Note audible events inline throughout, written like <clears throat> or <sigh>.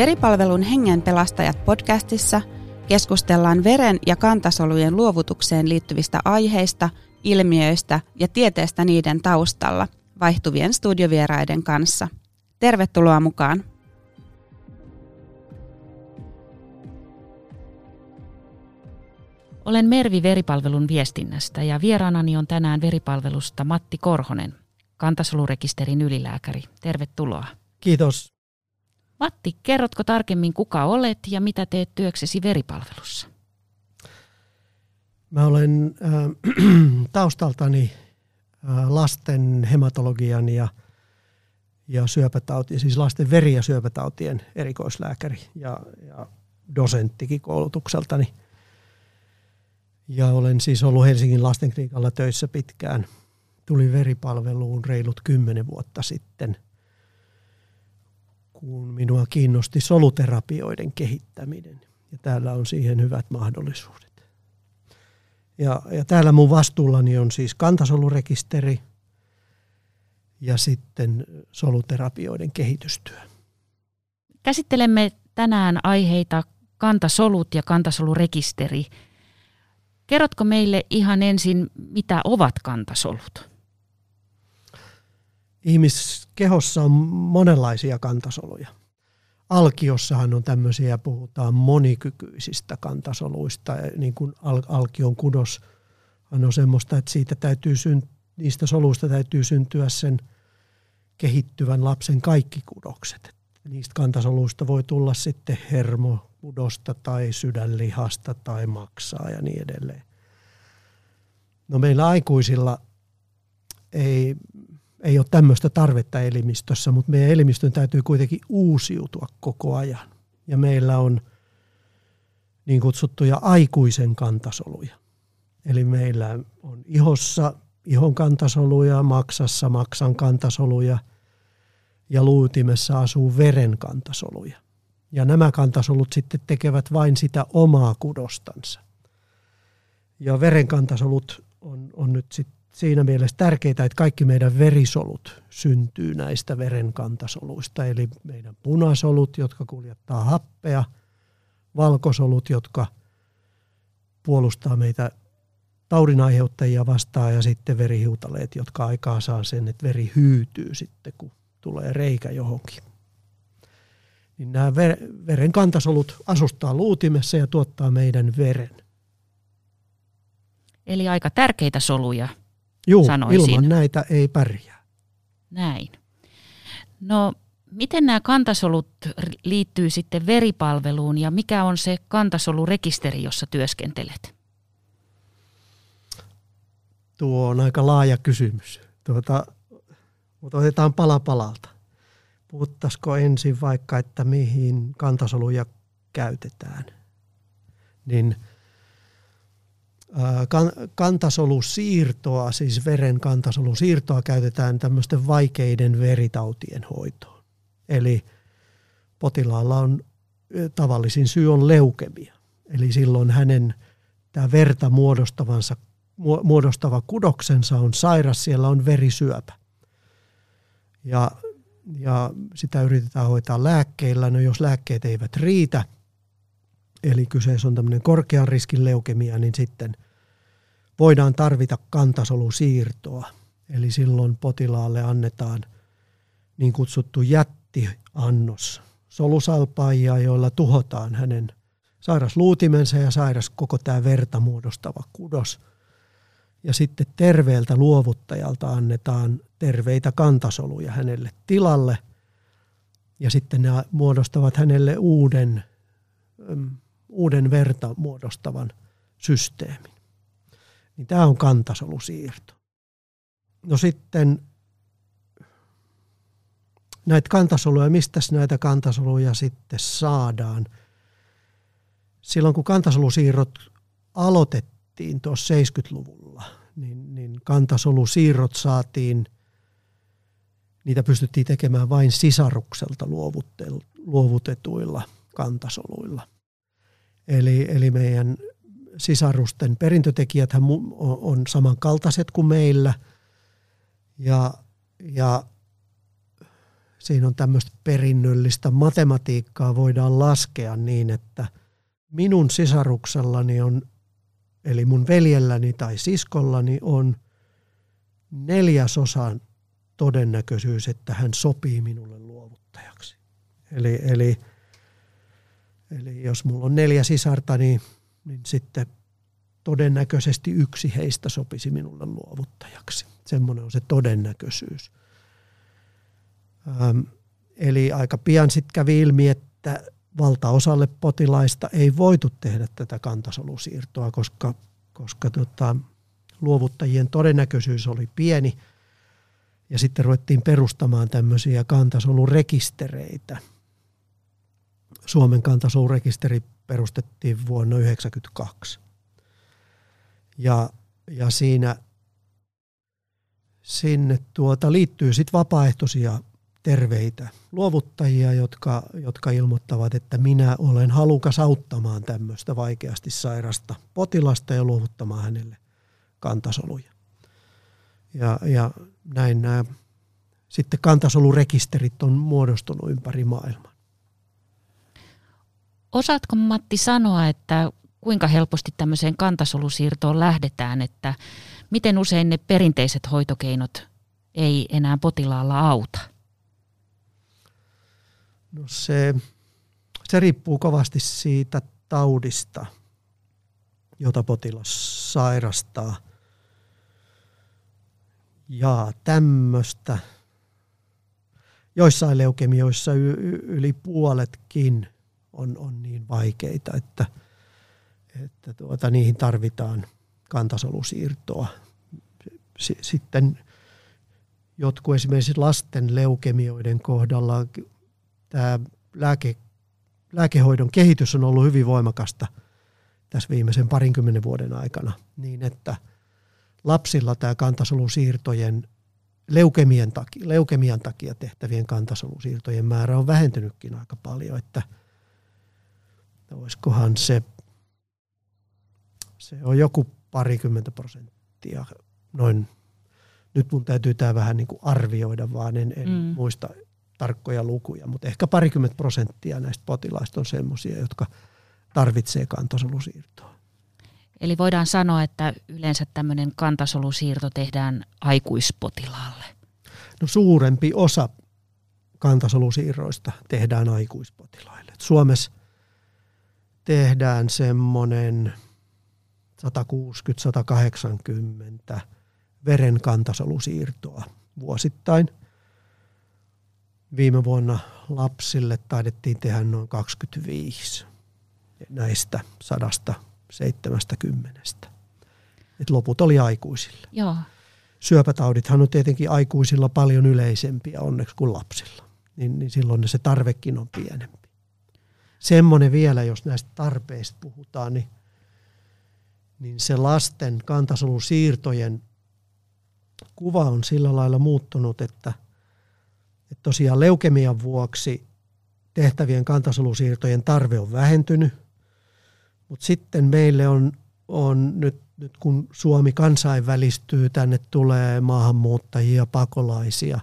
Veripalvelun Hengen pelastajat podcastissa keskustellaan veren ja kantasolujen luovutukseen liittyvistä aiheista, ilmiöistä ja tieteestä niiden taustalla vaihtuvien studiovieraiden kanssa. Tervetuloa mukaan! Olen Mervi Veripalvelun viestinnästä ja vieraanani on tänään Veripalvelusta Matti Korhonen, kantasolurekisterin ylilääkäri. Tervetuloa. Kiitos. Matti, kerrotko tarkemmin kuka olet ja mitä teet työksesi veripalvelussa? Mä olen äh, <clears throat> taustaltani äh, lasten hematologian ja, ja syöpätauti, siis lasten veri- ja syöpätautien erikoislääkäri ja, ja dosenttikin koulutukseltani. Ja olen siis ollut Helsingin lastenklinikalla töissä pitkään. Tulin veripalveluun reilut kymmenen vuotta sitten – kun minua kiinnosti soluterapioiden kehittäminen. Ja täällä on siihen hyvät mahdollisuudet. Ja, ja täällä mun vastuullani on siis kantasolurekisteri ja sitten soluterapioiden kehitystyö. Käsittelemme tänään aiheita kantasolut ja kantasolurekisteri. Kerrotko meille ihan ensin, mitä ovat kantasolut? Ihmiskehossa on monenlaisia kantasoluja. Alkiossahan on tämmöisiä, puhutaan monikykyisistä kantasoluista, niin kuin al- alkion kudos on semmoista, että siitä täytyy syn- niistä soluista täytyy syntyä sen kehittyvän lapsen kaikki kudokset. Niistä kantasoluista voi tulla sitten hermokudosta tai sydänlihasta tai maksaa ja niin edelleen. No meillä aikuisilla ei ei ole tämmöistä tarvetta elimistössä, mutta meidän elimistön täytyy kuitenkin uusiutua koko ajan. Ja meillä on niin kutsuttuja aikuisen kantasoluja. Eli meillä on ihossa ihon kantasoluja, maksassa maksan kantasoluja ja luutimessa asuu veren kantasoluja. Ja nämä kantasolut sitten tekevät vain sitä omaa kudostansa. Ja verenkantasolut on, on nyt sitten siinä mielessä tärkeää, että kaikki meidän verisolut syntyy näistä verenkantasoluista, eli meidän punasolut, jotka kuljettaa happea, valkosolut, jotka puolustaa meitä taudinaiheuttajia vastaan ja sitten verihiutaleet, jotka aikaa saa sen, että veri hyytyy sitten, kun tulee reikä johonkin. Niin nämä veren kantasolut asustaa luutimessa ja tuottaa meidän veren. Eli aika tärkeitä soluja Juu, sanoisin. ilman näitä ei pärjää. Näin. No, miten nämä kantasolut liittyy sitten veripalveluun ja mikä on se kantasolurekisteri, jossa työskentelet? Tuo on aika laaja kysymys. Tuota, mutta otetaan pala palalta. Puhuttaisiko ensin vaikka, että mihin kantasoluja käytetään. Niin – kantasolusiirtoa, siis veren kantasolusiirtoa käytetään tämmöisten vaikeiden veritautien hoitoon. Eli potilaalla on tavallisin syy on leukemia. Eli silloin hänen tämä verta muodostavansa, muodostava kudoksensa on sairas, siellä on verisyöpä. Ja, ja sitä yritetään hoitaa lääkkeillä. No jos lääkkeet eivät riitä – eli kyseessä on tämmöinen korkean riskin leukemia, niin sitten voidaan tarvita kantasolusiirtoa. Eli silloin potilaalle annetaan niin kutsuttu jättiannos solusalpaajia, joilla tuhotaan hänen sairasluutimensa ja sairas koko tämä verta muodostava kudos. Ja sitten terveeltä luovuttajalta annetaan terveitä kantasoluja hänelle tilalle. Ja sitten ne muodostavat hänelle uuden uuden verta muodostavan systeemin. Niin tämä on kantasolusiirto. No sitten näitä kantasoluja, mistä näitä kantasoluja sitten saadaan? Silloin kun kantasolusiirrot aloitettiin tuossa 70-luvulla, niin, niin kantasolusiirrot saatiin, niitä pystyttiin tekemään vain sisarukselta luovutetuilla kantasoluilla – Eli, eli meidän sisarusten perintötekijät on samankaltaiset kuin meillä. Ja, ja siinä on tämmöistä perinnöllistä matematiikkaa voidaan laskea niin, että minun sisaruksellani on, eli mun veljelläni tai siskollani on neljäsosan todennäköisyys, että hän sopii minulle luovuttajaksi. Eli, eli, eli jos mulla on neljä sisarta, niin, niin sitten todennäköisesti yksi heistä sopisi minulle luovuttajaksi. Semmoinen on se todennäköisyys. Ähm, eli aika pian sitten kävi ilmi, että valtaosalle potilaista ei voitu tehdä tätä kantasolusiirtoa, koska, koska tota, luovuttajien todennäköisyys oli pieni. Ja sitten ruvettiin perustamaan tämmöisiä kantasolurekistereitä. Suomen kantasolurekisteri perustettiin vuonna 1992. Ja, ja siinä sinne tuota liittyy sitten vapaaehtoisia terveitä luovuttajia, jotka, jotka ilmoittavat, että minä olen halukas auttamaan tämmöistä vaikeasti sairasta potilasta ja luovuttamaan hänelle kantasoluja. Ja, ja näin nämä sitten kantasolurekisterit on muodostunut ympäri maailmaa. Osaatko Matti sanoa, että kuinka helposti tämmöiseen kantasolusiirtoon lähdetään, että miten usein ne perinteiset hoitokeinot ei enää potilaalla auta? No se, se riippuu kovasti siitä taudista, jota potilas sairastaa. Ja tämmöistä. Joissain leukemioissa yli puoletkin on, on niin vaikeita, että, että tuota, niihin tarvitaan kantasolusiirtoa. Sitten jotkut esimerkiksi lasten leukemioiden kohdalla tämä lääke, lääkehoidon kehitys on ollut hyvin voimakasta tässä viimeisen parinkymmenen vuoden aikana, niin että lapsilla tämä kantasolusiirtojen leukemian takia, leukemian takia tehtävien kantasolusiirtojen määrä on vähentynytkin aika paljon, että olisikohan se, se on joku parikymmentä prosenttia, noin, nyt mun täytyy tämä vähän niin kuin arvioida, vaan en, en mm. muista tarkkoja lukuja, mutta ehkä parikymmentä prosenttia näistä potilaista on sellaisia, jotka tarvitsee kantasolusiirtoa. Eli voidaan sanoa, että yleensä tämmöinen kantasolusiirto tehdään aikuispotilaalle. No suurempi osa kantasolusiirroista tehdään aikuispotilaille. Suomessa tehdään semmoinen 160-180 veren kantasolusiirtoa vuosittain – Viime vuonna lapsille taidettiin tehdä noin 25 näistä 170. Et loput oli aikuisille. Joo. Syöpätaudithan on tietenkin aikuisilla paljon yleisempiä onneksi kuin lapsilla. Niin, niin silloin se tarvekin on pienempi. Semmoinen vielä, jos näistä tarpeista puhutaan, niin, niin se lasten kantasolusiirtojen kuva on sillä lailla muuttunut, että – että tosiaan leukemian vuoksi tehtävien kantasolusiirtojen tarve on vähentynyt, mutta sitten meille on, on nyt, nyt kun Suomi kansainvälistyy, tänne tulee maahanmuuttajia, pakolaisia,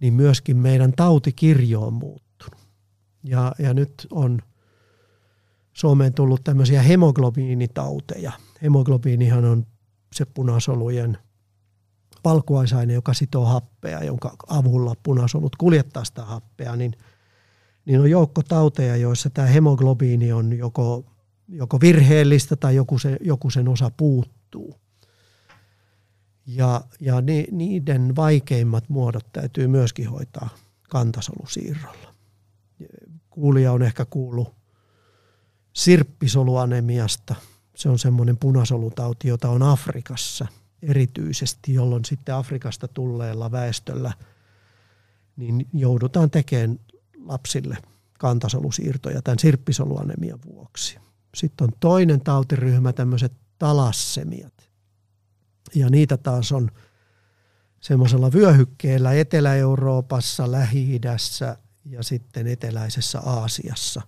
niin myöskin meidän tautikirjo on muuttunut. Ja, ja nyt on Suomeen tullut tämmöisiä hemoglobiinitauteja. Hemoglobiinihan on se punasolujen valkuaisaine, joka sitoo happea, jonka avulla punasolut kuljettaa sitä happea, niin, niin on joukko tauteja, joissa tämä hemoglobiini on joko, joko virheellistä tai joku, se, joku sen osa puuttuu. Ja, ja ni, niiden vaikeimmat muodot täytyy myöskin hoitaa kantasolusiirrolla. Kuulija on ehkä kuullut sirppisoluanemiasta. Se on semmoinen punasolutauti, jota on Afrikassa – erityisesti, jolloin sitten Afrikasta tulleella väestöllä niin joudutaan tekemään lapsille kantasolusiirtoja tämän sirppisoluanemian vuoksi. Sitten on toinen tautiryhmä, tämmöiset talassemiat. Ja niitä taas on semmoisella vyöhykkeellä Etelä-Euroopassa, Lähi-idässä ja sitten eteläisessä Aasiassa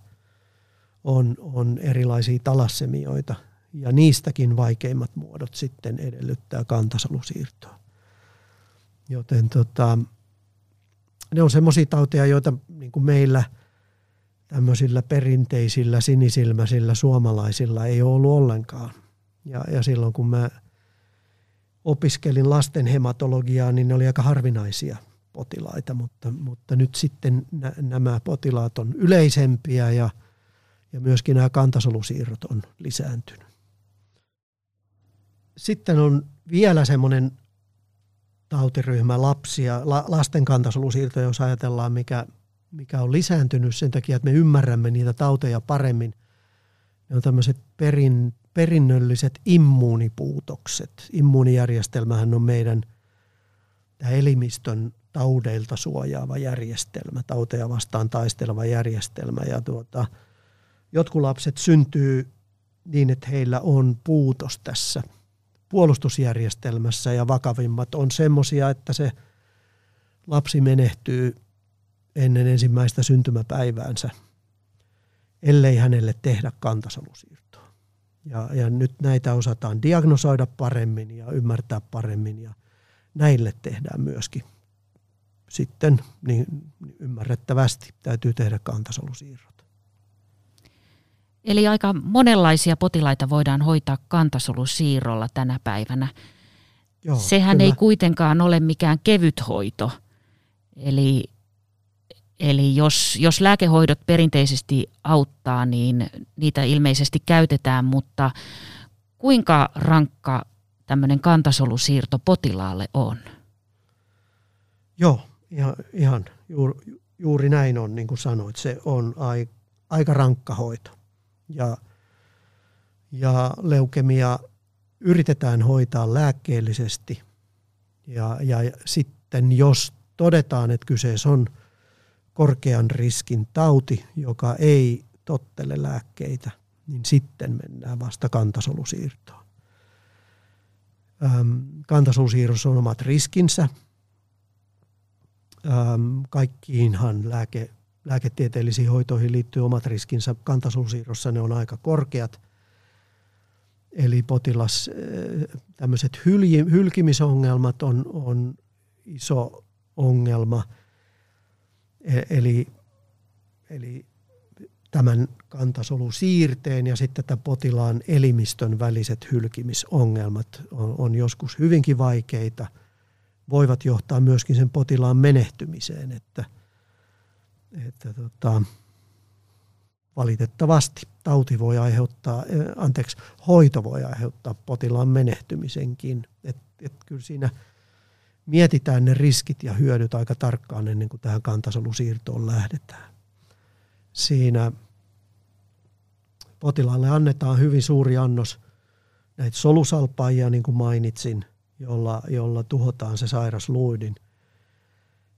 on, on erilaisia talassemioita – ja niistäkin vaikeimmat muodot sitten edellyttää kantasolusiirtoa. Joten tota, ne on semmoisia tauteja, joita niin kuin meillä tämmöisillä perinteisillä sinisilmäisillä suomalaisilla ei ole ollut ollenkaan. Ja, ja silloin kun mä opiskelin lasten hematologiaa, niin ne oli aika harvinaisia potilaita, mutta, mutta nyt sitten nä, nämä potilaat on yleisempiä ja, ja myöskin nämä kantasolusiirrot on lisääntynyt. Sitten on vielä semmoinen tautiryhmä lapsia, la, lasten kantasolusiirtoja, jos ajatellaan, mikä, mikä on lisääntynyt sen takia, että me ymmärrämme niitä tauteja paremmin. Ne on tämmöiset perin, perinnölliset immuunipuutokset. Immuunijärjestelmähän on meidän tämä elimistön taudeilta suojaava järjestelmä, tauteja vastaan taisteleva järjestelmä. Ja tuota, jotkut lapset syntyy niin, että heillä on puutos tässä puolustusjärjestelmässä ja vakavimmat on semmoisia, että se lapsi menehtyy ennen ensimmäistä syntymäpäiväänsä, ellei hänelle tehdä kantasolusiirtoa. Ja, ja nyt näitä osataan diagnosoida paremmin ja ymmärtää paremmin ja näille tehdään myöskin sitten niin ymmärrettävästi täytyy tehdä kantasolusiirrot. Eli aika monenlaisia potilaita voidaan hoitaa kantasolusiirrolla tänä päivänä. Joo, Sehän kyllä. ei kuitenkaan ole mikään kevyt hoito. Eli, eli jos, jos lääkehoidot perinteisesti auttaa, niin niitä ilmeisesti käytetään, mutta kuinka rankka tämmöinen kantasolusiirto potilaalle on? Joo, ihan, ihan juuri, juuri näin on, niin kuin sanoit. Se on ai, aika rankka hoito ja, ja leukemia yritetään hoitaa lääkkeellisesti ja, ja sitten jos todetaan, että kyseessä on korkean riskin tauti, joka ei tottele lääkkeitä, niin sitten mennään vasta kantasolusiirtoon. Kantasolusiirrossa on omat riskinsä. Kaikkiinhan lääke, lääketieteellisiin hoitoihin liittyy omat riskinsä. Kantasolusiirrossa ne on aika korkeat. Eli potilas, eh, tämmöiset hylkimisongelmat on, on iso ongelma. E, eli, eli tämän kantasolusiirteen ja sitten tämän potilaan elimistön väliset hylkimisongelmat on, on joskus hyvinkin vaikeita. Voivat johtaa myöskin sen potilaan menehtymiseen, että – että tota, valitettavasti tauti voi aiheuttaa, eh, anteeksi, hoito voi aiheuttaa potilaan menehtymisenkin. Et, et kyllä siinä mietitään ne riskit ja hyödyt aika tarkkaan ennen kuin tähän kantasolusiirtoon lähdetään. Siinä potilaalle annetaan hyvin suuri annos näitä solusalpaajia, niin kuin mainitsin, jolla, jolla tuhotaan se sairas luidin.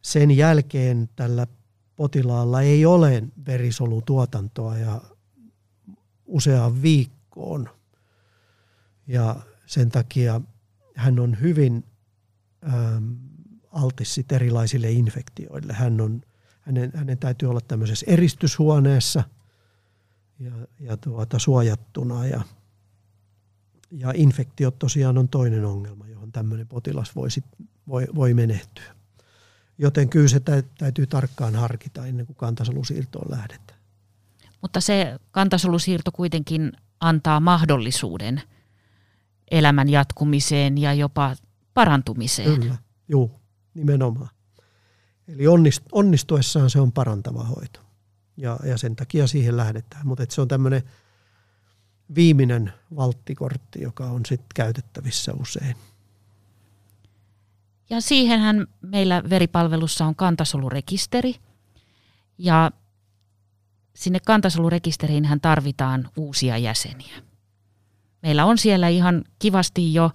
Sen jälkeen tällä potilaalla ei ole verisolutuotantoa ja useaan viikkoon. Ja sen takia hän on hyvin ähm, altis erilaisille infektioille. Hän on, hänen, hänen täytyy olla tämmöisessä eristyshuoneessa ja, ja tuota, suojattuna. Ja, ja infektiot tosiaan on toinen ongelma, johon tämmöinen potilas voi, sit, voi, voi menehtyä. Joten kyllä se täytyy tarkkaan harkita ennen kuin kantasolusiirtoon lähdetään. Mutta se kantasolusiirto kuitenkin antaa mahdollisuuden elämän jatkumiseen ja jopa parantumiseen. Kyllä, juu, nimenomaan. Eli onnistuessaan se on parantava hoito. Ja, ja sen takia siihen lähdetään. Mutta se on tämmöinen viimeinen valttikortti, joka on sitten käytettävissä usein. Ja siihenhän meillä veripalvelussa on kantasolurekisteri. Ja sinne kantasolurekisteriin hän tarvitaan uusia jäseniä. Meillä on siellä ihan kivasti jo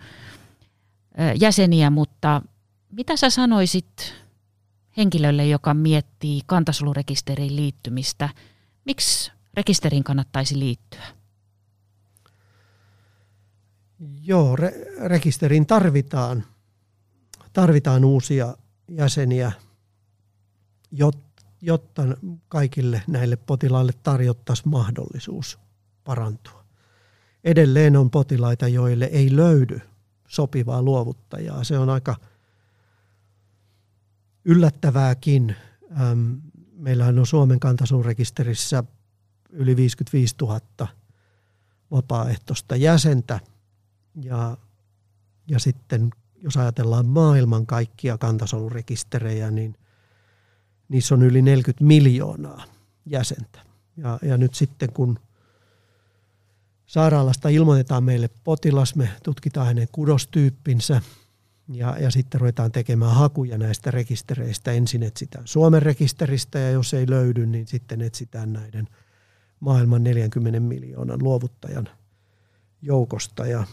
jäseniä, mutta mitä sä sanoisit henkilölle, joka miettii kantasolurekisteriin liittymistä? Miksi rekisteriin kannattaisi liittyä? Joo, re- rekisteriin tarvitaan tarvitaan uusia jäseniä, jotta kaikille näille potilaille tarjottaisiin mahdollisuus parantua. Edelleen on potilaita, joille ei löydy sopivaa luovuttajaa. Se on aika, yllättävääkin. Meillähän on Suomen kantasuurekisterissä yli 55 000 vapaaehtoista jäsentä ja, ja sitten jos ajatellaan maailman kaikkia kantasolurekisterejä, niin niissä on yli 40 miljoonaa jäsentä. Ja, ja nyt sitten kun sairaalasta ilmoitetaan meille potilas, me tutkitaan hänen kudostyyppinsä ja, ja sitten ruvetaan tekemään hakuja näistä rekistereistä. Ensin etsitään Suomen rekisteristä ja jos ei löydy, niin sitten etsitään näiden maailman 40 miljoonan luovuttajan joukosta. Ja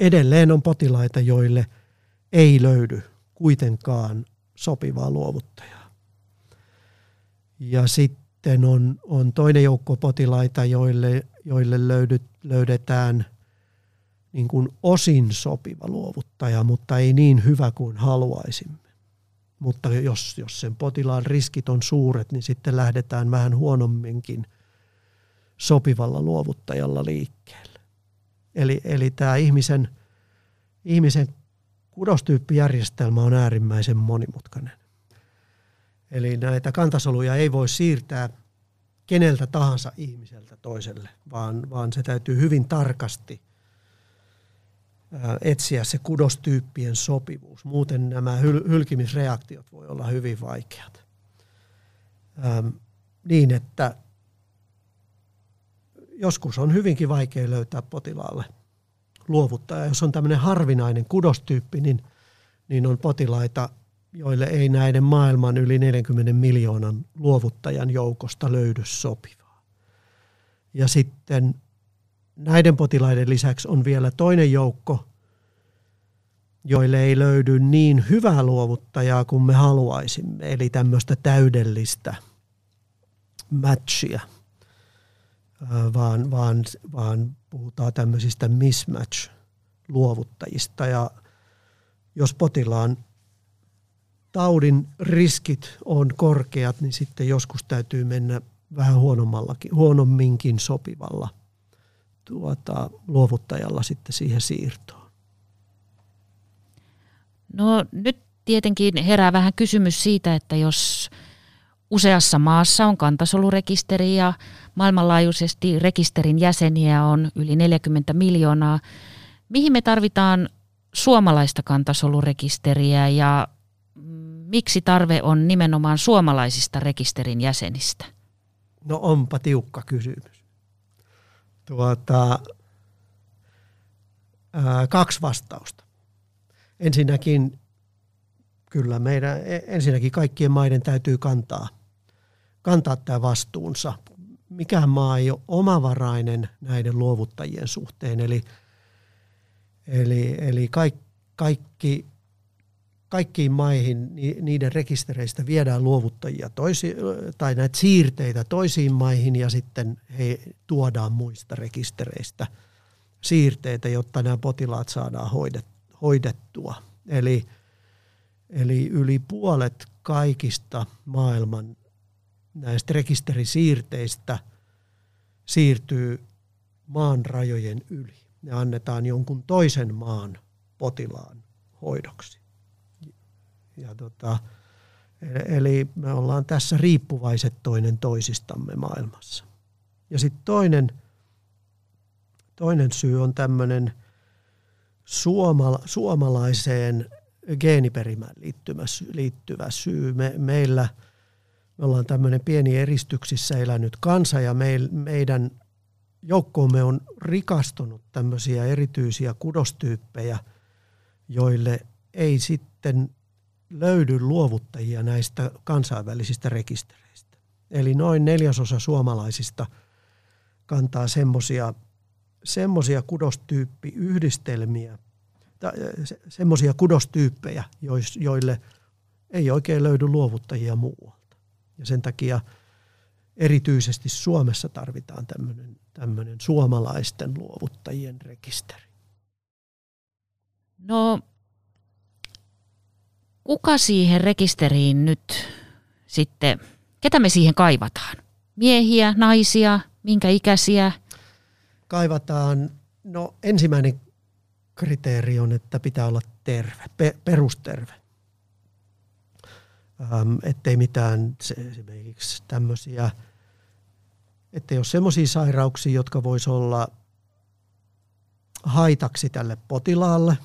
edelleen on potilaita, joille ei löydy kuitenkaan sopivaa luovuttajaa. Ja sitten on, on toinen joukko potilaita, joille, joille löydyt, löydetään niin kuin osin sopiva luovuttaja, mutta ei niin hyvä kuin haluaisimme. Mutta jos, jos sen potilaan riskit on suuret, niin sitten lähdetään vähän huonomminkin sopivalla luovuttajalla liikkeelle. Eli, eli tämä ihmisen, ihmisen kudostyyppijärjestelmä on äärimmäisen monimutkainen. Eli näitä kantasoluja ei voi siirtää keneltä tahansa ihmiseltä toiselle, vaan, vaan se täytyy hyvin tarkasti etsiä se kudostyyppien sopivuus. Muuten nämä hyl- hylkimisreaktiot voi olla hyvin vaikeat. Ähm, niin, että joskus on hyvinkin vaikea löytää potilaalle luovuttaja. Jos on tämmöinen harvinainen kudostyyppi, niin, niin on potilaita, joille ei näiden maailman yli 40 miljoonan luovuttajan joukosta löydy sopivaa. Ja sitten näiden potilaiden lisäksi on vielä toinen joukko, joille ei löydy niin hyvää luovuttajaa kuin me haluaisimme, eli tämmöistä täydellistä matchia – vaan, vaan, vaan puhutaan tämmöisistä mismatch-luovuttajista. Ja jos potilaan taudin riskit on korkeat, niin sitten joskus täytyy mennä vähän huonommallakin, huonomminkin sopivalla tuota, luovuttajalla sitten siihen siirtoon. No nyt tietenkin herää vähän kysymys siitä, että jos useassa maassa on kantasolurekisteri ja maailmanlaajuisesti rekisterin jäseniä on yli 40 miljoonaa. Mihin me tarvitaan suomalaista kantasolurekisteriä ja miksi tarve on nimenomaan suomalaisista rekisterin jäsenistä? No onpa tiukka kysymys. Tuota, ää, kaksi vastausta. Ensinnäkin kyllä meidän, e, ensinnäkin kaikkien maiden täytyy kantaa, kantaa tämä vastuunsa mikään maa ei ole omavarainen näiden luovuttajien suhteen. Eli, eli, eli kaikki, kaikki, kaikkiin maihin niiden rekistereistä viedään luovuttajia toisi, tai näitä siirteitä toisiin maihin ja sitten he tuodaan muista rekistereistä siirteitä, jotta nämä potilaat saadaan hoidettua. Eli, eli yli puolet kaikista maailman näistä rekisterisiirteistä siirtyy maan rajojen yli. Ne annetaan jonkun toisen maan potilaan hoidoksi. Ja tota, eli me ollaan tässä riippuvaiset toinen toisistamme maailmassa. Ja sitten toinen, toinen syy on tämmöinen suomala, suomalaiseen geeniperimään liittyvä, liittyvä syy. Me, meillä – me ollaan tämmöinen pieni eristyksissä elänyt kansa ja me, meidän joukkoomme on rikastunut tämmöisiä erityisiä kudostyyppejä, joille ei sitten löydy luovuttajia näistä kansainvälisistä rekistereistä. Eli noin neljäsosa suomalaisista kantaa semmoisia semmoisia kudostyyppiyhdistelmiä, semmoisia kudostyyppejä, joille ei oikein löydy luovuttajia muualla. Ja sen takia erityisesti Suomessa tarvitaan tämmöinen, tämmöinen suomalaisten luovuttajien rekisteri. No, kuka siihen rekisteriin nyt sitten, ketä me siihen kaivataan? Miehiä, naisia, minkä ikäisiä? Kaivataan, no ensimmäinen kriteeri on, että pitää olla terve, pe- perusterve. Ähm, ettei mitään se, esimerkiksi tämmöisiä, ettei ole semmoisia sairauksia, jotka voisi olla haitaksi tälle potilaalle.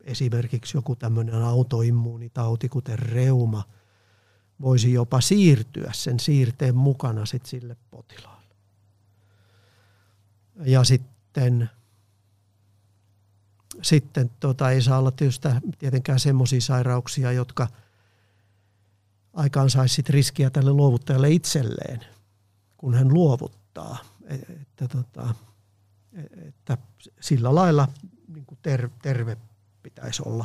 Esimerkiksi joku tämmöinen autoimmuunitauti, kuten reuma, voisi jopa siirtyä sen siirteen mukana sit sille potilaalle. Ja sitten sitten tota, ei saa olla tietysti tietenkään semmoisia sairauksia, jotka aikaan saisi riskiä tälle luovuttajalle itselleen, kun hän luovuttaa. E, että, tota, e, että sillä lailla niin kuin ter, terve pitäisi olla.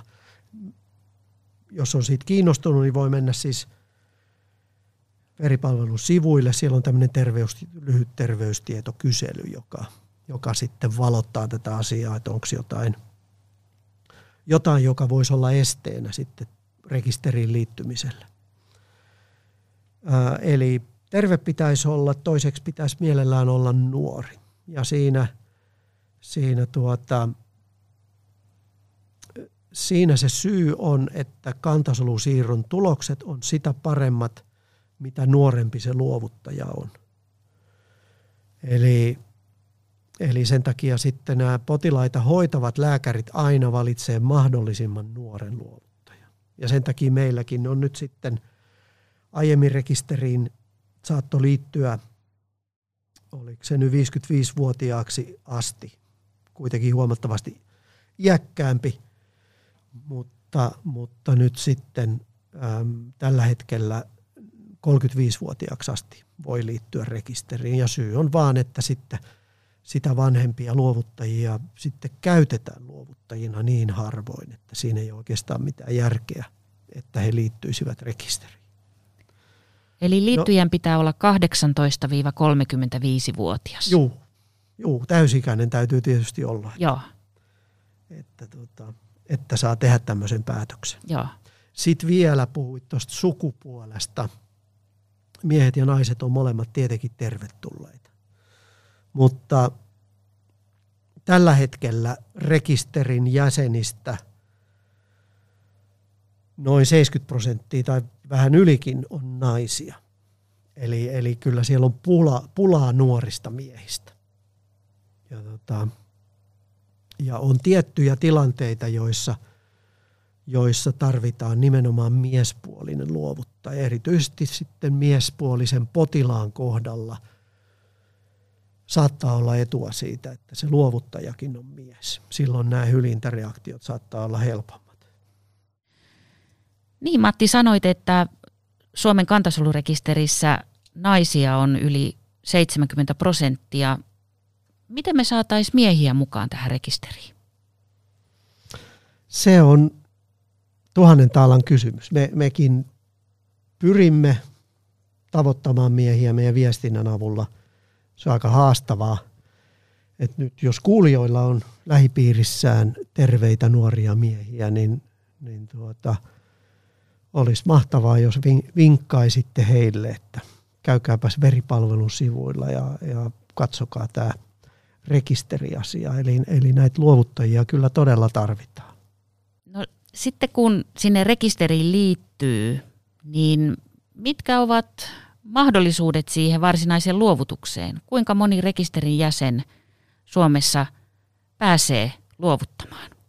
Jos on siitä kiinnostunut, niin voi mennä siis veripalvelun sivuille. Siellä on tämmöinen terveys, lyhyt terveystietokysely, joka, joka sitten valottaa tätä asiaa, että onko jotain – jotain, joka voisi olla esteenä sitten rekisteriin liittymiselle. Ää, eli terve pitäisi olla, toiseksi pitäisi mielellään olla nuori. Ja siinä, siinä, tuota, siinä se syy on, että kantasolusiirron tulokset on sitä paremmat, mitä nuorempi se luovuttaja on. Eli Eli sen takia sitten nämä potilaita hoitavat lääkärit aina valitsee mahdollisimman nuoren luovuttajan. Ja sen takia meilläkin on nyt sitten aiemmin rekisteriin saatto liittyä, oliko se nyt 55-vuotiaaksi asti, kuitenkin huomattavasti iäkkäämpi, mutta, mutta nyt sitten äm, tällä hetkellä 35-vuotiaaksi asti voi liittyä rekisteriin. Ja syy on vaan, että sitten – sitä vanhempia luovuttajia sitten käytetään luovuttajina niin harvoin, että siinä ei oikeastaan mitään järkeä, että he liittyisivät rekisteriin. Eli liittyjän no, pitää olla 18-35-vuotias. Joo, joo, täysikäinen täytyy tietysti olla. Joo. Että, tota, että saa tehdä tämmöisen päätöksen. Joo. Sitten vielä puhuit tuosta sukupuolesta. Miehet ja naiset on molemmat tietenkin tervetulleita. Mutta tällä hetkellä rekisterin jäsenistä noin 70 prosenttia tai vähän ylikin on naisia. Eli, eli kyllä siellä on pula, pulaa nuorista miehistä. Ja, tota, ja on tiettyjä tilanteita, joissa, joissa tarvitaan nimenomaan miespuolinen luovuttaja. Erityisesti sitten miespuolisen potilaan kohdalla – saattaa olla etua siitä, että se luovuttajakin on mies. Silloin nämä hylintäreaktiot saattaa olla helpommat. Niin Matti, sanoit, että Suomen kantasolurekisterissä naisia on yli 70 prosenttia. Miten me saataisiin miehiä mukaan tähän rekisteriin? Se on tuhannen taalan kysymys. Me, mekin pyrimme tavoittamaan miehiä meidän viestinnän avulla – se on aika haastavaa. Et nyt jos kuulijoilla on lähipiirissään terveitä nuoria miehiä, niin, niin tuota, olisi mahtavaa, jos vinkkaisitte heille, että käykääpäs veripalvelun sivuilla ja, ja katsokaa tämä rekisteriasia. Eli, eli näitä luovuttajia kyllä todella tarvitaan. No, sitten kun sinne rekisteriin liittyy, niin mitkä ovat mahdollisuudet siihen varsinaiseen luovutukseen? Kuinka moni rekisterin jäsen Suomessa pääsee luovuttamaan?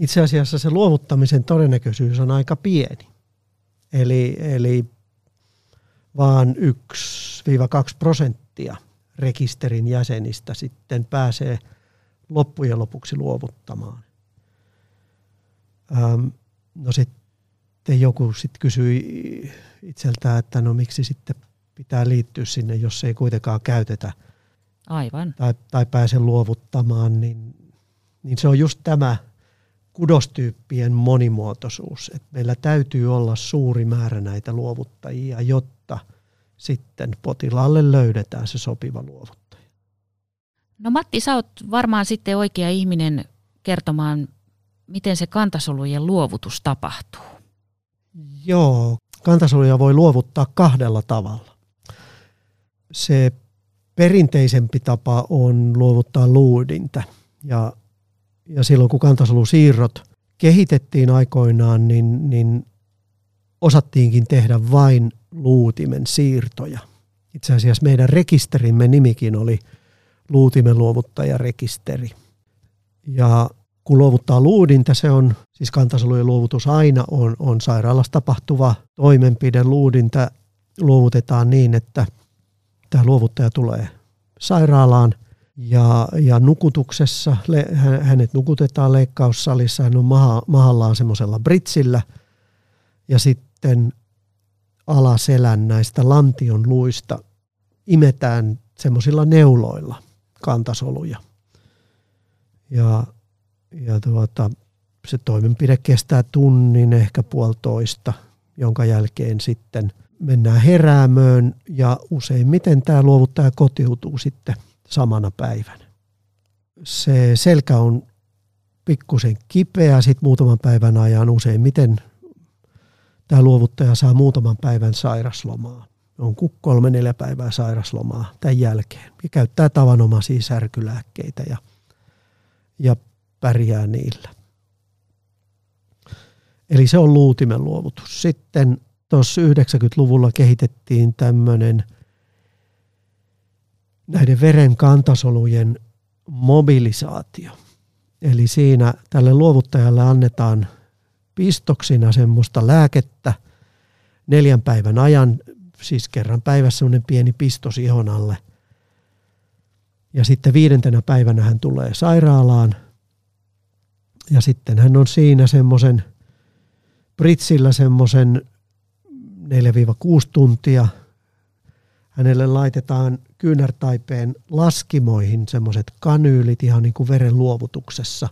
Itse asiassa se luovuttamisen todennäköisyys on aika pieni. Eli, eli vaan 1-2 prosenttia rekisterin jäsenistä sitten pääsee loppujen lopuksi luovuttamaan. no sitten joku sitten kysyi itseltään, että no miksi sitten pitää liittyä sinne, jos ei kuitenkaan käytetä Aivan. Tai, tai pääse luovuttamaan, niin, niin se on just tämä kudostyyppien monimuotoisuus. että meillä täytyy olla suuri määrä näitä luovuttajia, jotta sitten potilaalle löydetään se sopiva luovuttaja. No Matti, sä oot varmaan sitten oikea ihminen kertomaan, miten se kantasolujen luovutus tapahtuu. Joo, kantasoluja voi luovuttaa kahdella tavalla. Se perinteisempi tapa on luovuttaa luudinta. Ja, ja silloin kun kantasolusiirrot kehitettiin aikoinaan, niin, niin osattiinkin tehdä vain luutimen siirtoja. Itse asiassa meidän rekisterimme nimikin oli luutimen luovuttajarekisteri. Ja kun luovuttaa luudinta, se on, siis kantasolujen luovutus aina on, on sairaalassa tapahtuva toimenpide. Luudinta luovutetaan niin, että tämä luovuttaja tulee sairaalaan ja, ja nukutuksessa, hänet nukutetaan leikkaussalissa, hän on maha, mahallaan semmoisella britsillä. Ja sitten alaselän näistä lantion luista imetään semmoisilla neuloilla kantasoluja. Ja, ja tuota, se toimenpide kestää tunnin, ehkä puolitoista, jonka jälkeen sitten mennään heräämöön. Ja useimmiten tämä luovuttaja kotiutuu sitten samana päivänä. Se selkä on pikkusen kipeä sitten muutaman päivän ajan useimmiten tämä luovuttaja saa muutaman päivän sairaslomaa. On kolme neljä päivää sairaslomaa tämän jälkeen. Ja käyttää tavanomaisia särkylääkkeitä ja, ja pärjää niillä. Eli se on luutimen luovutus. Sitten tuossa 90-luvulla kehitettiin tämmöinen näiden veren kantasolujen mobilisaatio. Eli siinä tälle luovuttajalle annetaan pistoksina semmoista lääkettä neljän päivän ajan, siis kerran päivässä semmoinen pieni pistos ihon alle. Ja sitten viidentenä päivänä hän tulee sairaalaan ja sitten hän on siinä semmoisen Britsillä semmoisen 4-6 tuntia. Hänelle laitetaan kyynärtaipeen laskimoihin semmoiset kanyylit ihan niin kuin veren luovutuksessa.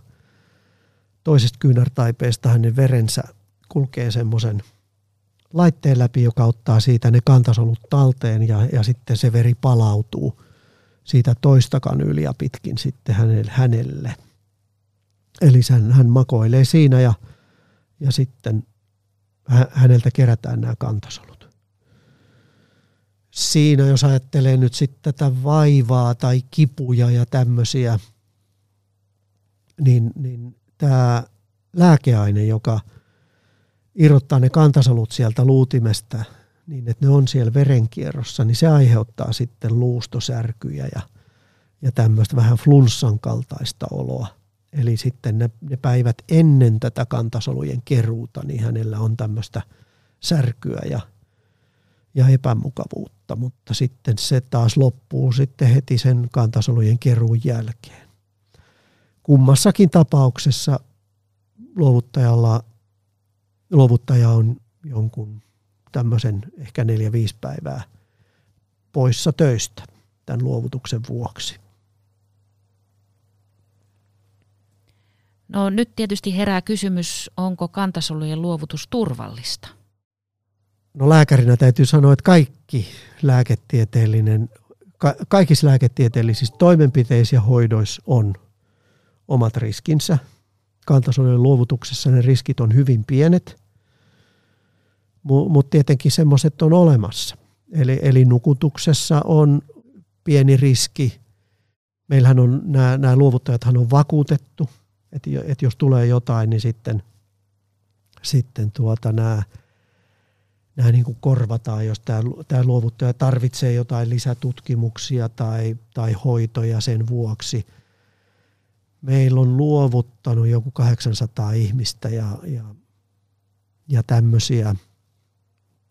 Toisesta kyynärtaipeesta hänen verensä kulkee semmoisen laitteen läpi, joka ottaa siitä ne kantasolut talteen ja, ja sitten se veri palautuu siitä toista kanyyliä pitkin sitten hänelle. hänelle. Eli hän, hän makoilee siinä ja, ja sitten häneltä kerätään nämä kantasolut. Siinä jos ajattelee nyt sitten tätä vaivaa tai kipuja ja tämmöisiä, niin, niin tämä lääkeaine, joka irrottaa ne kantasolut sieltä luutimesta niin, että ne on siellä verenkierrossa, niin se aiheuttaa sitten luustosärkyjä ja, ja tämmöistä vähän flunssan kaltaista oloa. Eli sitten ne, ne päivät ennen tätä kantasolujen keruuta, niin hänellä on tämmöistä särkyä ja, ja epämukavuutta, mutta sitten se taas loppuu sitten heti sen kantasolujen keruun jälkeen. Kummassakin tapauksessa luovuttajalla, luovuttaja on jonkun tämmöisen ehkä neljä viisi päivää poissa töistä tämän luovutuksen vuoksi. No nyt tietysti herää kysymys, onko kantasolujen luovutus turvallista? No lääkärinä täytyy sanoa, että kaikki lääketieteellinen, ka- kaikissa lääketieteellisissä toimenpiteissä ja hoidoissa on omat riskinsä. Kantasolujen luovutuksessa ne riskit on hyvin pienet, mutta tietenkin semmoiset on olemassa. Eli, eli nukutuksessa on pieni riski. Meillähän on nämä, nämä luovuttajathan on vakuutettu – että et jos tulee jotain, niin sitten, sitten tuota nämä, nämä niin kuin korvataan, jos tämä, tämä luovuttaja tarvitsee jotain lisätutkimuksia tai, tai hoitoja sen vuoksi. Meillä on luovuttanut joku 800 ihmistä ja, ja, ja tämmöisiä,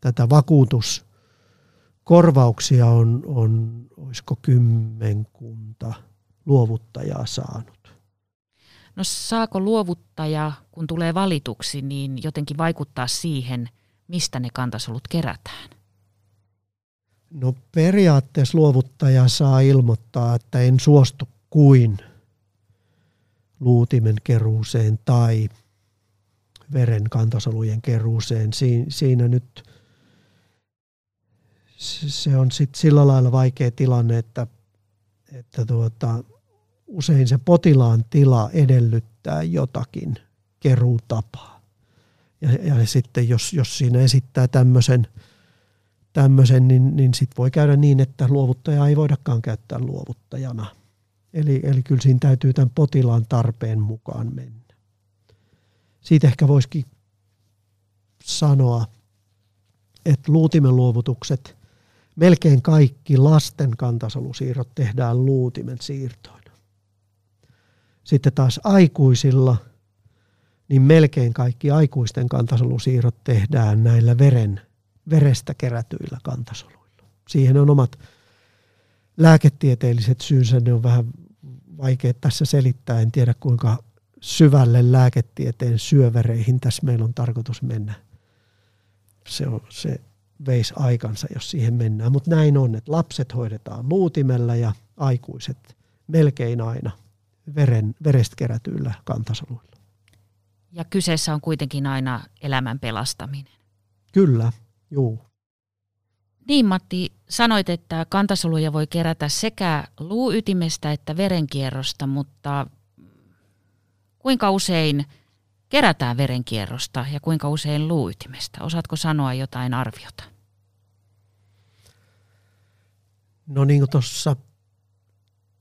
tätä vakuutuskorvauksia on, on olisiko kymmenkunta luovuttajaa saanut. No saako luovuttaja, kun tulee valituksi, niin jotenkin vaikuttaa siihen, mistä ne kantasolut kerätään? No periaatteessa luovuttaja saa ilmoittaa, että en suostu kuin luutimen keruuseen tai veren kantasolujen keruuseen. Siinä nyt se on sitten sillä lailla vaikea tilanne, että, että tuota, usein se potilaan tila edellyttää jotakin keruutapaa. Ja, ja sitten jos, jos siinä esittää tämmöisen, tämmöisen niin, niin sitten voi käydä niin, että luovuttaja ei voidakaan käyttää luovuttajana. Eli, eli kyllä siinä täytyy tämän potilaan tarpeen mukaan mennä. Siitä ehkä voisikin sanoa että luutimen luovutukset, melkein kaikki lasten kantasolusiirrot tehdään luutimen siirtoina. Sitten taas aikuisilla, niin melkein kaikki aikuisten kantasolusiirrot tehdään näillä veren, verestä kerätyillä kantasoluilla. Siihen on omat lääketieteelliset syynsä, ne on vähän vaikea tässä selittää. En tiedä kuinka syvälle lääketieteen syövereihin tässä meillä on tarkoitus mennä. Se, on, se veisi aikansa, jos siihen mennään. Mutta näin on, että lapset hoidetaan luutimella ja aikuiset melkein aina veren, verestä kerätyillä kantasoluilla. Ja kyseessä on kuitenkin aina elämän pelastaminen. Kyllä, juu. Niin Matti, sanoit, että kantasoluja voi kerätä sekä luuytimestä että verenkierrosta, mutta kuinka usein kerätään verenkierrosta ja kuinka usein luuytimestä? Osaatko sanoa jotain arviota? No niin kuin tuossa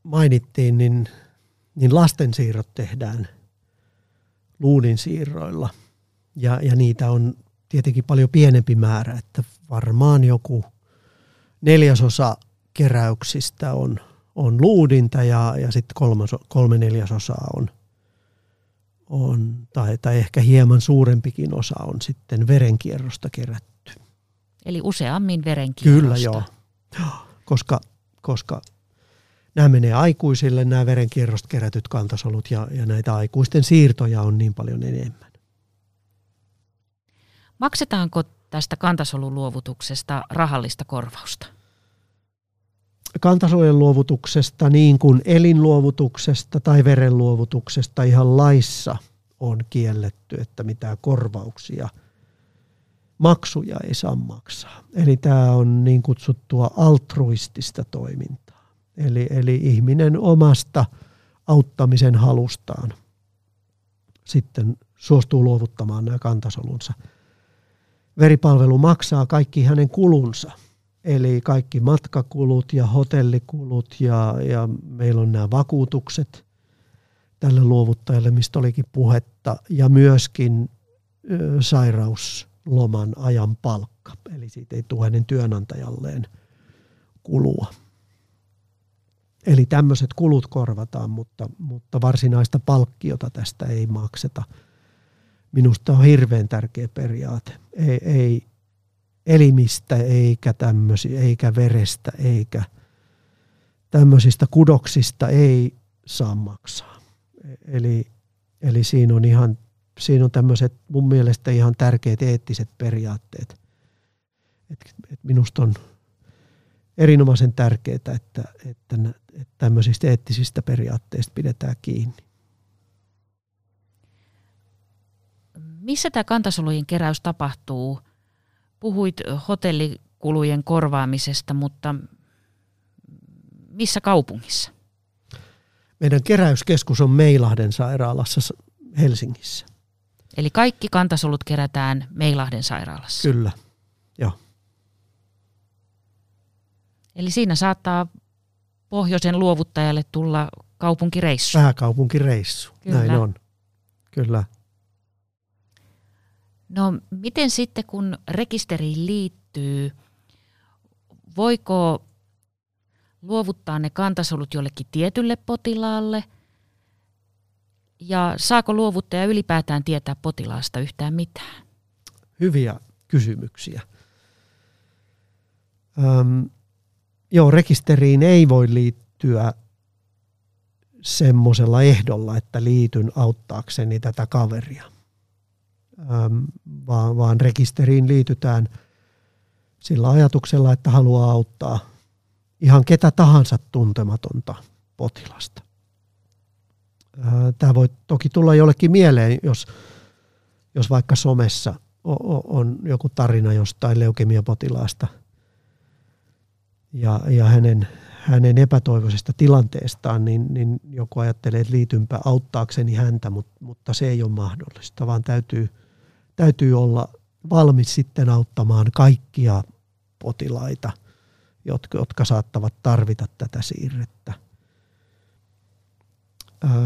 mainittiin, niin, niin lastensiirrot tehdään luudin siirroilla. Ja, ja niitä on tietenkin paljon pienempi määrä, että varmaan joku neljäsosa keräyksistä on, on luudinta ja, ja sitten kolme neljäsosaa on, on tai, tai ehkä hieman suurempikin osa on sitten verenkierrosta kerätty. Eli useammin verenkierrosta. Kyllä joo, koska, koska nämä menee aikuisille, nämä verenkierrosta kerätyt kantasolut ja, ja näitä aikuisten siirtoja on niin paljon enemmän. Maksetaanko tästä kantasoluluovutuksesta rahallista korvausta? Kantasolujen luovutuksesta niin kuin elinluovutuksesta tai verenluovutuksesta ihan laissa on kielletty, että mitään korvauksia, maksuja ei saa maksaa. Eli tämä on niin kutsuttua altruistista toimintaa. Eli, eli ihminen omasta auttamisen halustaan sitten suostuu luovuttamaan nämä kantasolunsa – veripalvelu maksaa kaikki hänen kulunsa. Eli kaikki matkakulut ja hotellikulut ja, ja meillä on nämä vakuutukset tälle luovuttajalle, mistä olikin puhetta, ja myöskin ö, sairausloman ajan palkka. Eli siitä ei tule hänen työnantajalleen kulua. Eli tämmöiset kulut korvataan, mutta, mutta varsinaista palkkiota tästä ei makseta – minusta on hirveän tärkeä periaate. Ei, ei elimistä eikä tämmöisiä, eikä verestä eikä tämmöisistä kudoksista ei saa maksaa. Eli, eli siinä on ihan siinä on tämmöiset mun mielestä ihan tärkeät eettiset periaatteet. Et, et minusta on erinomaisen tärkeää, että, että, että tämmöisistä eettisistä periaatteista pidetään kiinni. Missä tämä kantasolujen keräys tapahtuu? Puhuit hotellikulujen korvaamisesta, mutta missä kaupungissa? Meidän keräyskeskus on Meilahden sairaalassa Helsingissä. Eli kaikki kantasolut kerätään Meilahden sairaalassa? Kyllä, joo. Eli siinä saattaa pohjoisen luovuttajalle tulla kaupunkireissu. Pääkaupunkireissu, Kyllä. näin on. Kyllä. No miten sitten kun rekisteriin liittyy, voiko luovuttaa ne kantasolut jollekin tietylle potilaalle ja saako luovuttaja ylipäätään tietää potilaasta yhtään mitään? Hyviä kysymyksiä. Öm, joo, rekisteriin ei voi liittyä semmoisella ehdolla, että liityn auttaakseni tätä kaveria – Ähm, vaan, vaan rekisteriin liitytään sillä ajatuksella, että haluaa auttaa ihan ketä tahansa tuntematonta potilasta. Äh, Tämä voi toki tulla jollekin mieleen, jos, jos vaikka somessa on joku tarina jostain leukemiapotilaasta ja, ja hänen, hänen epätoivoisesta tilanteestaan, niin, niin joku ajattelee, että liitynpä auttaakseni häntä, mutta, mutta se ei ole mahdollista, vaan täytyy – täytyy olla valmis sitten auttamaan kaikkia potilaita, jotka, jotka saattavat tarvita tätä siirrettä.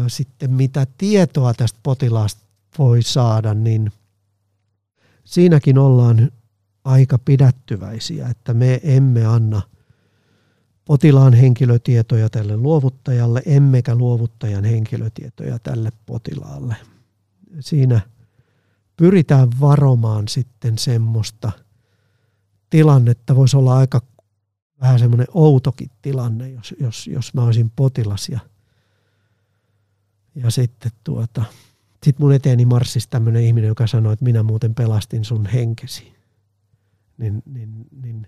Sitten mitä tietoa tästä potilaasta voi saada, niin siinäkin ollaan aika pidättyväisiä, että me emme anna potilaan henkilötietoja tälle luovuttajalle, emmekä luovuttajan henkilötietoja tälle potilaalle. Siinä pyritään varomaan sitten semmoista tilannetta, voisi olla aika vähän semmoinen outokin tilanne, jos, jos, jos mä olisin potilas ja, ja sitten tuota, sit mun eteeni marssisi tämmöinen ihminen, joka sanoi, että minä muuten pelastin sun henkesi. Niin, niin, niin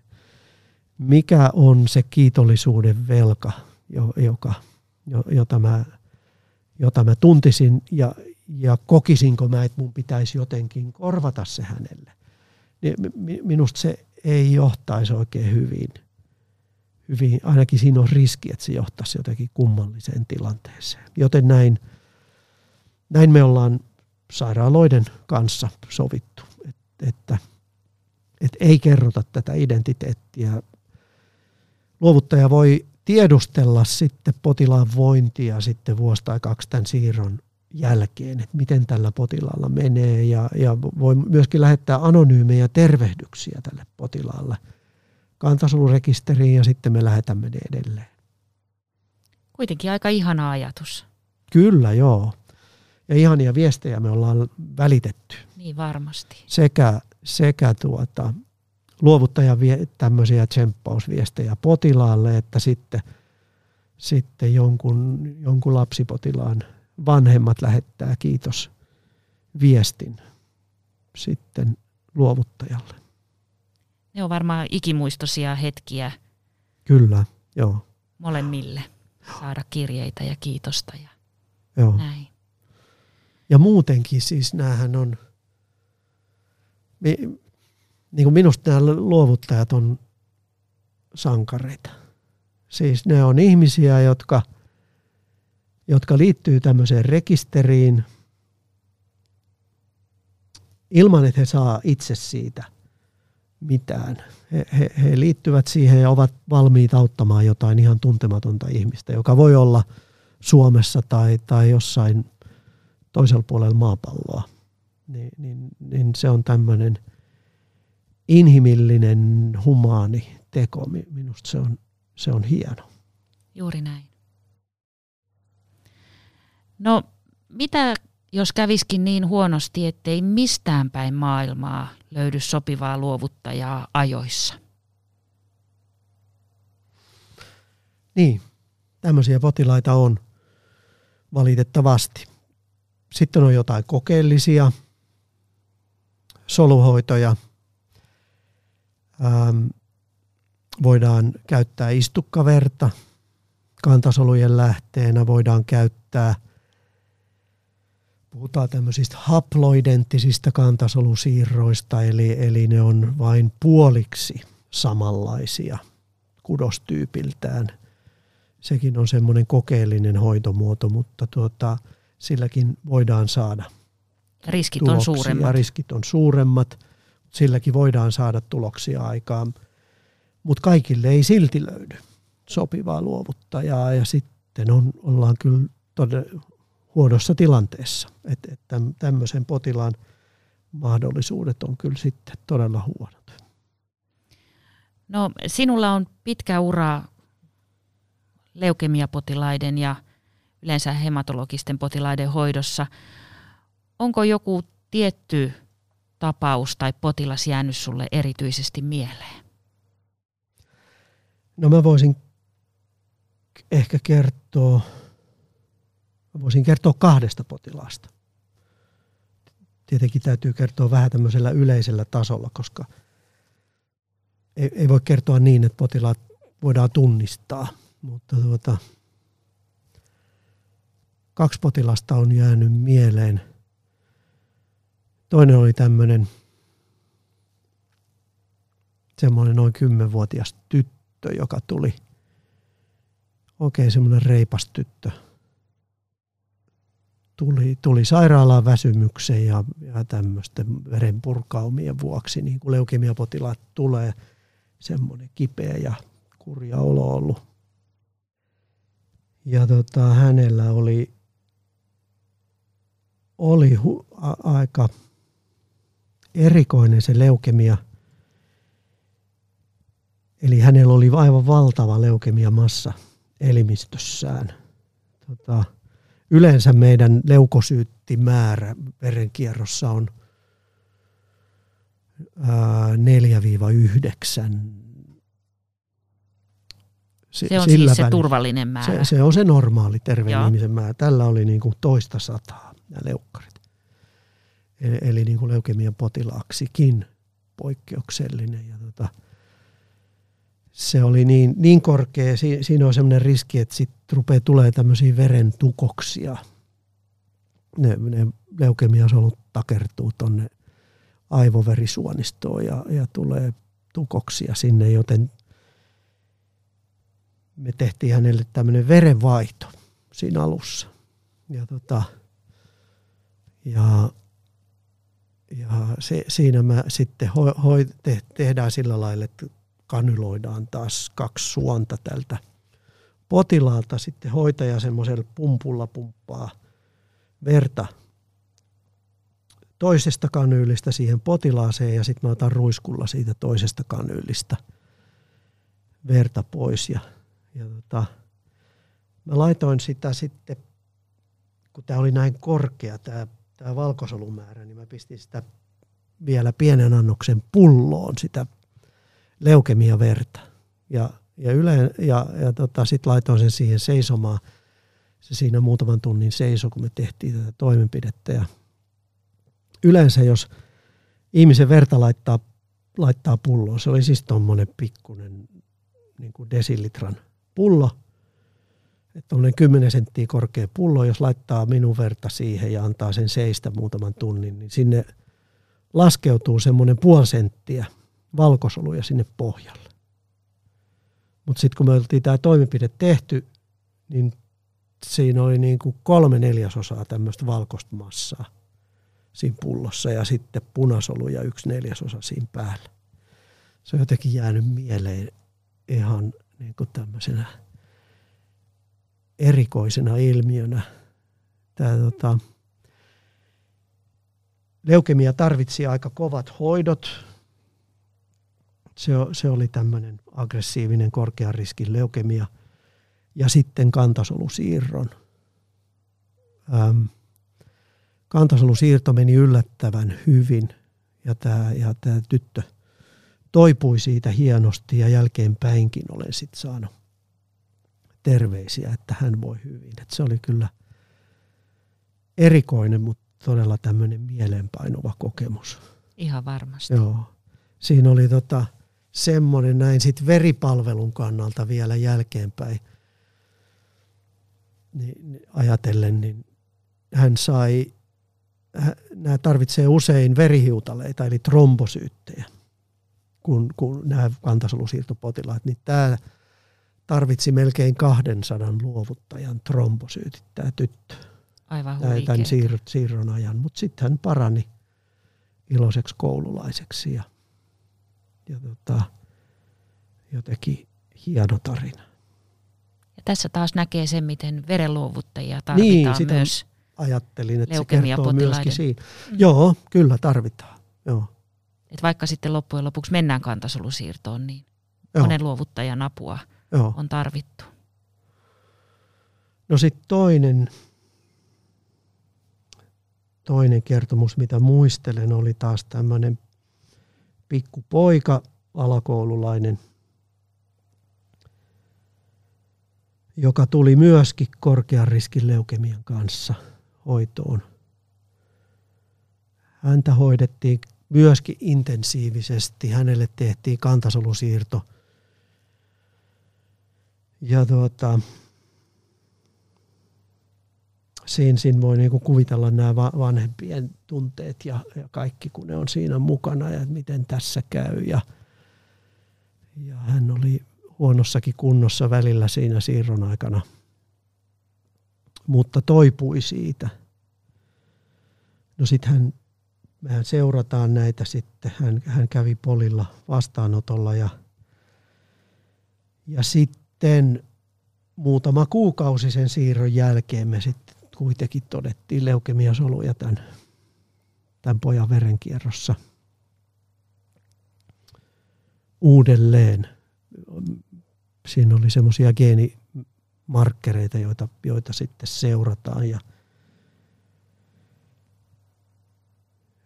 mikä on se kiitollisuuden velka, joka, jota, mä, jota mä tuntisin ja, ja kokisinko mä, että mun pitäisi jotenkin korvata se hänelle. Niin minusta se ei johtaisi oikein hyvin. hyvin. Ainakin siinä on riski, että se johtaisi jotenkin kummalliseen tilanteeseen. Joten näin, näin me ollaan sairaaloiden kanssa sovittu, että, että, että ei kerrota tätä identiteettiä. Luovuttaja voi tiedustella sitten potilaan vointia sitten vuosi tai kaksi tämän siirron jälkeen, että miten tällä potilaalla menee ja, ja voi myöskin lähettää anonyymejä tervehdyksiä tälle potilaalle kantasolurekisteriin ja sitten me lähetämme ne edelleen. Kuitenkin aika ihana ajatus. Kyllä, joo. Ja ihania viestejä me ollaan välitetty. Niin varmasti. Sekä, sekä tuota, luovuttajan vie, tämmöisiä tsemppausviestejä potilaalle, että sitten, sitten jonkun, jonkun lapsipotilaan vanhemmat lähettää kiitos viestin sitten luovuttajalle. Ne on varmaan ikimuistoisia hetkiä. Kyllä, joo. Molemmille saada kirjeitä ja kiitosta ja joo. näin. Ja muutenkin siis näähän on, niin kuin minusta nämä luovuttajat on sankareita. Siis ne on ihmisiä, jotka – jotka liittyy tämmöiseen rekisteriin ilman, että he saa itse siitä mitään. He, he, he liittyvät siihen ja ovat valmiit auttamaan jotain ihan tuntematonta ihmistä, joka voi olla Suomessa tai, tai jossain toisella puolella maapalloa. Niin, niin, niin se on tämmöinen inhimillinen, humaani teko. Minusta se on, se on hieno. Juuri näin. No mitä jos käviskin niin huonosti, ettei mistään päin maailmaa löydy sopivaa luovuttajaa ajoissa? Niin, tämmöisiä potilaita on valitettavasti. Sitten on jotain kokeellisia soluhoitoja. Ähm, voidaan käyttää istukkaverta kantasolujen lähteenä, voidaan käyttää – puhutaan tämmöisistä haploidenttisistä kantasolusiirroista, eli, eli ne on vain puoliksi samanlaisia kudostyypiltään. Sekin on semmoinen kokeellinen hoitomuoto, mutta tuota, silläkin voidaan saada Riskit tuloksia. on suuremmat. Riskit on suuremmat, silläkin voidaan saada tuloksia aikaan. Mutta kaikille ei silti löydy sopivaa luovuttajaa ja sitten on, ollaan kyllä todella huonossa tilanteessa. Että et tämmöisen potilaan mahdollisuudet on kyllä sitten todella huonot. No sinulla on pitkä ura leukemiapotilaiden ja yleensä hematologisten potilaiden hoidossa. Onko joku tietty tapaus tai potilas jäänyt sulle erityisesti mieleen? No mä voisin ehkä kertoa Mä voisin kertoa kahdesta potilaasta. Tietenkin täytyy kertoa vähän tämmöisellä yleisellä tasolla, koska ei, ei voi kertoa niin, että potilaat voidaan tunnistaa. Mutta tuota, kaksi potilasta on jäänyt mieleen. Toinen oli tämmöinen semmoinen noin kymmenvuotias tyttö, joka tuli. Oikein semmoinen reipas tyttö – tuli, tuli sairaalaan väsymyksen ja, ja tämmöisten verenpurkaumien vuoksi, niin kuin leukemiapotilaat tulee, semmoinen kipeä ja kurja olo ollut. Ja tota, hänellä oli, oli hu, a, aika erikoinen se leukemia. Eli hänellä oli aivan valtava leukemiamassa elimistössään. Tota, yleensä meidän leukosyyttimäärä verenkierrossa on ää, 4-9 se, se on siis se turvallinen määrä. Se, se on se normaali terveen Joo. ihmisen määrä. Tällä oli niin kuin toista sataa nämä leukkarit. Eli, eli niin kuin leukemian potilaaksikin poikkeuksellinen. Ja tota, se oli niin, niin korkea, si, siinä on sellainen riski, että sitten rupeaa tulee tämmöisiä verentukoksia. Ne, ne leukemiasolut takertuu tuonne aivoverisuonistoon ja, ja tulee tukoksia sinne, joten me tehtiin hänelle tämmöinen verenvaihto siinä alussa. Ja, tota, ja, ja se, siinä mä sitten ho, ho, te, tehdään sillä lailla, että kanyloidaan taas kaksi suonta tältä potilaalta. Sitten hoitaja semmoisella pumpulla pumppaa verta toisesta kanyylistä siihen potilaaseen ja sitten mä otan ruiskulla siitä toisesta kanyylistä verta pois ja ja tota, mä laitoin sitä sitten, kun tämä oli näin korkea, tämä, tämä valkosolumäärä, niin mä pistin sitä vielä pienen annoksen pulloon sitä leukemia-verta. Ja, ja, yle, ja, ja tota, sitten laitoin sen siihen seisomaan. Se siinä muutaman tunnin seiso, kun me tehtiin tätä toimenpidettä. Ja yleensä, jos ihmisen verta laittaa, laittaa pulloon, se oli siis tuommoinen pikkuinen niin desilitran pullo, on 10 senttiä korkea pullo, jos laittaa minun verta siihen ja antaa sen seistä muutaman tunnin, niin sinne laskeutuu semmoinen puoli senttiä valkosoluja sinne pohjalle. Mutta sitten kun me oltiin tämä toimenpide tehty, niin siinä oli niin kuin kolme neljäsosaa tämmöistä valkoista massaa siinä pullossa ja sitten punasoluja yksi neljäsosa siinä päällä. Se on jotenkin jäänyt mieleen ihan niin kuin tämmöisenä erikoisena ilmiönä. Tämä, tota, leukemia tarvitsi aika kovat hoidot. Se, se oli tämmöinen aggressiivinen korkean riskin leukemia. Ja sitten kantasolusiirron. Ähm, kantasolusiirto meni yllättävän hyvin ja tämä, ja tämä tyttö – toipui siitä hienosti ja jälkeenpäinkin olen sitten saanut terveisiä, että hän voi hyvin. Et se oli kyllä erikoinen, mutta todella tämmöinen mieleenpainuva kokemus. Ihan varmasti. Joo. Siinä oli tota, semmoinen näin sit veripalvelun kannalta vielä jälkeenpäin niin, ajatellen, niin hän sai, nämä tarvitsee usein verihiutaleita eli trombosyyttejä kuin, kuin nämä kantasolusiirtopotilaat, niin tämä tarvitsi melkein 200 luovuttajan trombosyytit, tämä tyttö. Aivan Tämän siir- siirron ajan, mutta sitten hän parani iloiseksi koululaiseksi ja, ja tota, jotenkin hieno tarina. Ja tässä taas näkee sen, miten verenluovuttajia tarvitaan niin, myös ajattelin, että se kertoo myöskin siinä. Mm. Joo, kyllä tarvitaan. Joo. Et vaikka sitten loppujen lopuksi mennään kantasolusiirtoon, niin Joo. monen luovuttajan apua Joo. on tarvittu. No sitten toinen, toinen kertomus, mitä muistelen, oli taas tämmöinen pikkupoika, alakoululainen, joka tuli myöskin korkean riskin leukemian kanssa hoitoon. Häntä hoidettiin myöskin intensiivisesti. Hänelle tehtiin kantasolusiirto. Ja tuota, siinä, siinä voi niinku kuvitella nämä vanhempien tunteet ja, ja kaikki, kun ne on siinä mukana ja miten tässä käy. Ja, ja hän oli huonossakin kunnossa välillä siinä siirron aikana, mutta toipui siitä. No sitten hän mehän seurataan näitä sitten. Hän, hän kävi polilla vastaanotolla ja, ja sitten muutama kuukausi sen siirron jälkeen me sitten kuitenkin todettiin leukemiasoluja tämän, tämän pojan verenkierrossa uudelleen. siinä oli semmoisia geenimarkkereita, joita, joita sitten seurataan ja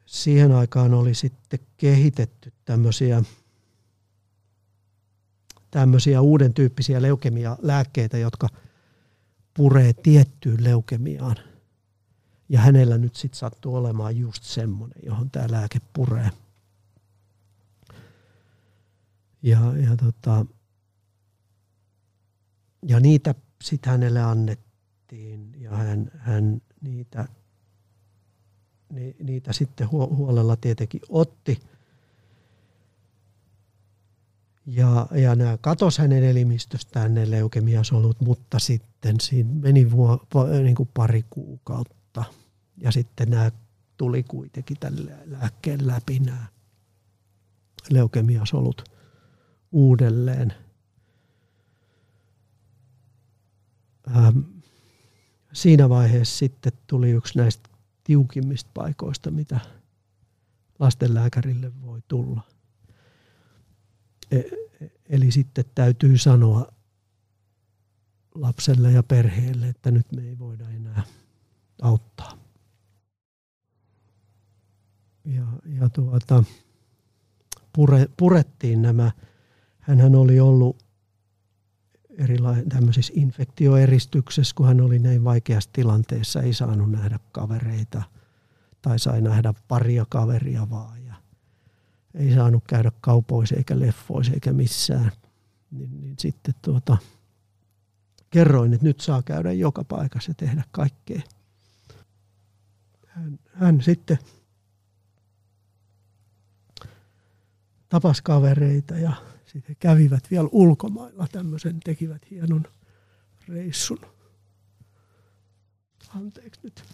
siihen aikaan oli sitten kehitetty tämmöisiä tämmöisiä uuden tyyppisiä leukemia-lääkkeitä, jotka puree tiettyyn leukemiaan. Ja hänellä nyt sitten sattuu olemaan just semmoinen, johon tämä lääke puree. Ja, ja, tota, ja niitä sitten hänelle annettiin ja hän, hän niitä, ni, niitä sitten huolella tietenkin otti. Ja, ja nämä katos hänen elimistöstään ne leukemiasolut, mutta sitten siinä meni vuo, niin kuin pari kuukautta. Ja sitten nämä tuli kuitenkin tälle lääkkeen läpi nämä leukemiasolut uudelleen. Ähm, siinä vaiheessa sitten tuli yksi näistä tiukimmista paikoista, mitä lastenlääkärille voi tulla. E, eli sitten täytyy sanoa lapselle ja perheelle, että nyt me ei voida enää auttaa. Ja, ja tuota, pure, purettiin nämä. Hänhän oli ollut erilaisissa infektioeristyksessä, kun hän oli näin vaikeassa tilanteessa, ei saanut nähdä kavereita tai sai nähdä paria kaveria vaan. Ei saanut käydä kaupoissa eikä leffoissa eikä missään. Niin, niin sitten tuota, kerroin, että nyt saa käydä joka paikassa ja tehdä kaikkea. Hän, hän sitten tapas kavereita ja sitten kävivät vielä ulkomailla tämmöisen, tekivät hienon reissun. Anteeksi nyt.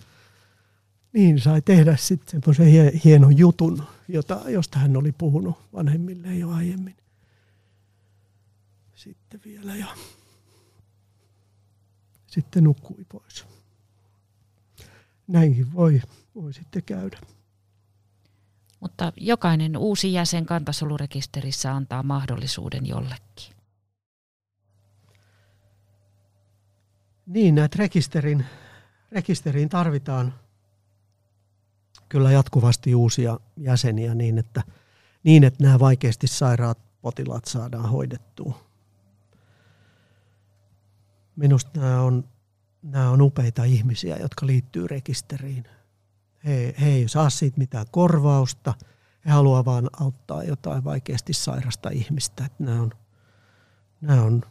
Niin sai tehdä sitten semmoisen hienon jutun, jota, josta hän oli puhunut vanhemmille jo aiemmin. Sitten vielä ja sitten nukkui pois. Näinkin voi, voi sitten käydä. Mutta jokainen uusi jäsen kantasolurekisterissä antaa mahdollisuuden jollekin. Niin, näitä rekisterin, rekisteriin tarvitaan kyllä jatkuvasti uusia jäseniä niin, että, niin, että nämä vaikeasti sairaat potilaat saadaan hoidettua. Minusta nämä on, nämä on upeita ihmisiä, jotka liittyy rekisteriin he, he ei saa siitä mitään korvausta. He haluaa vaan auttaa jotain vaikeasti sairasta ihmistä. Että nämä, on, nämä on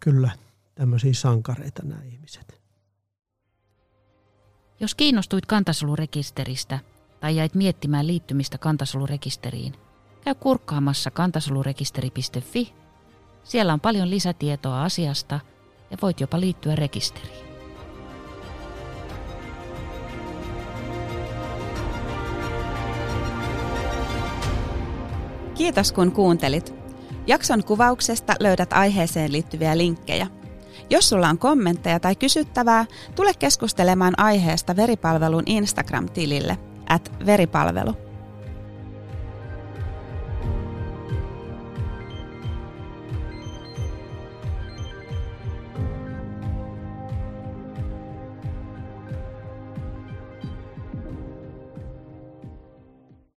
kyllä tämmöisiä sankareita nämä ihmiset. Jos kiinnostuit kantasolurekisteristä tai jäit miettimään liittymistä kantasolurekisteriin, käy kurkkaamassa kantasolurekisteri.fi. Siellä on paljon lisätietoa asiasta ja voit jopa liittyä rekisteriin. Kiitos kun kuuntelit. Jakson kuvauksesta löydät aiheeseen liittyviä linkkejä. Jos sulla on kommentteja tai kysyttävää, tule keskustelemaan aiheesta veripalvelun Instagram-tilille at veripalvelu.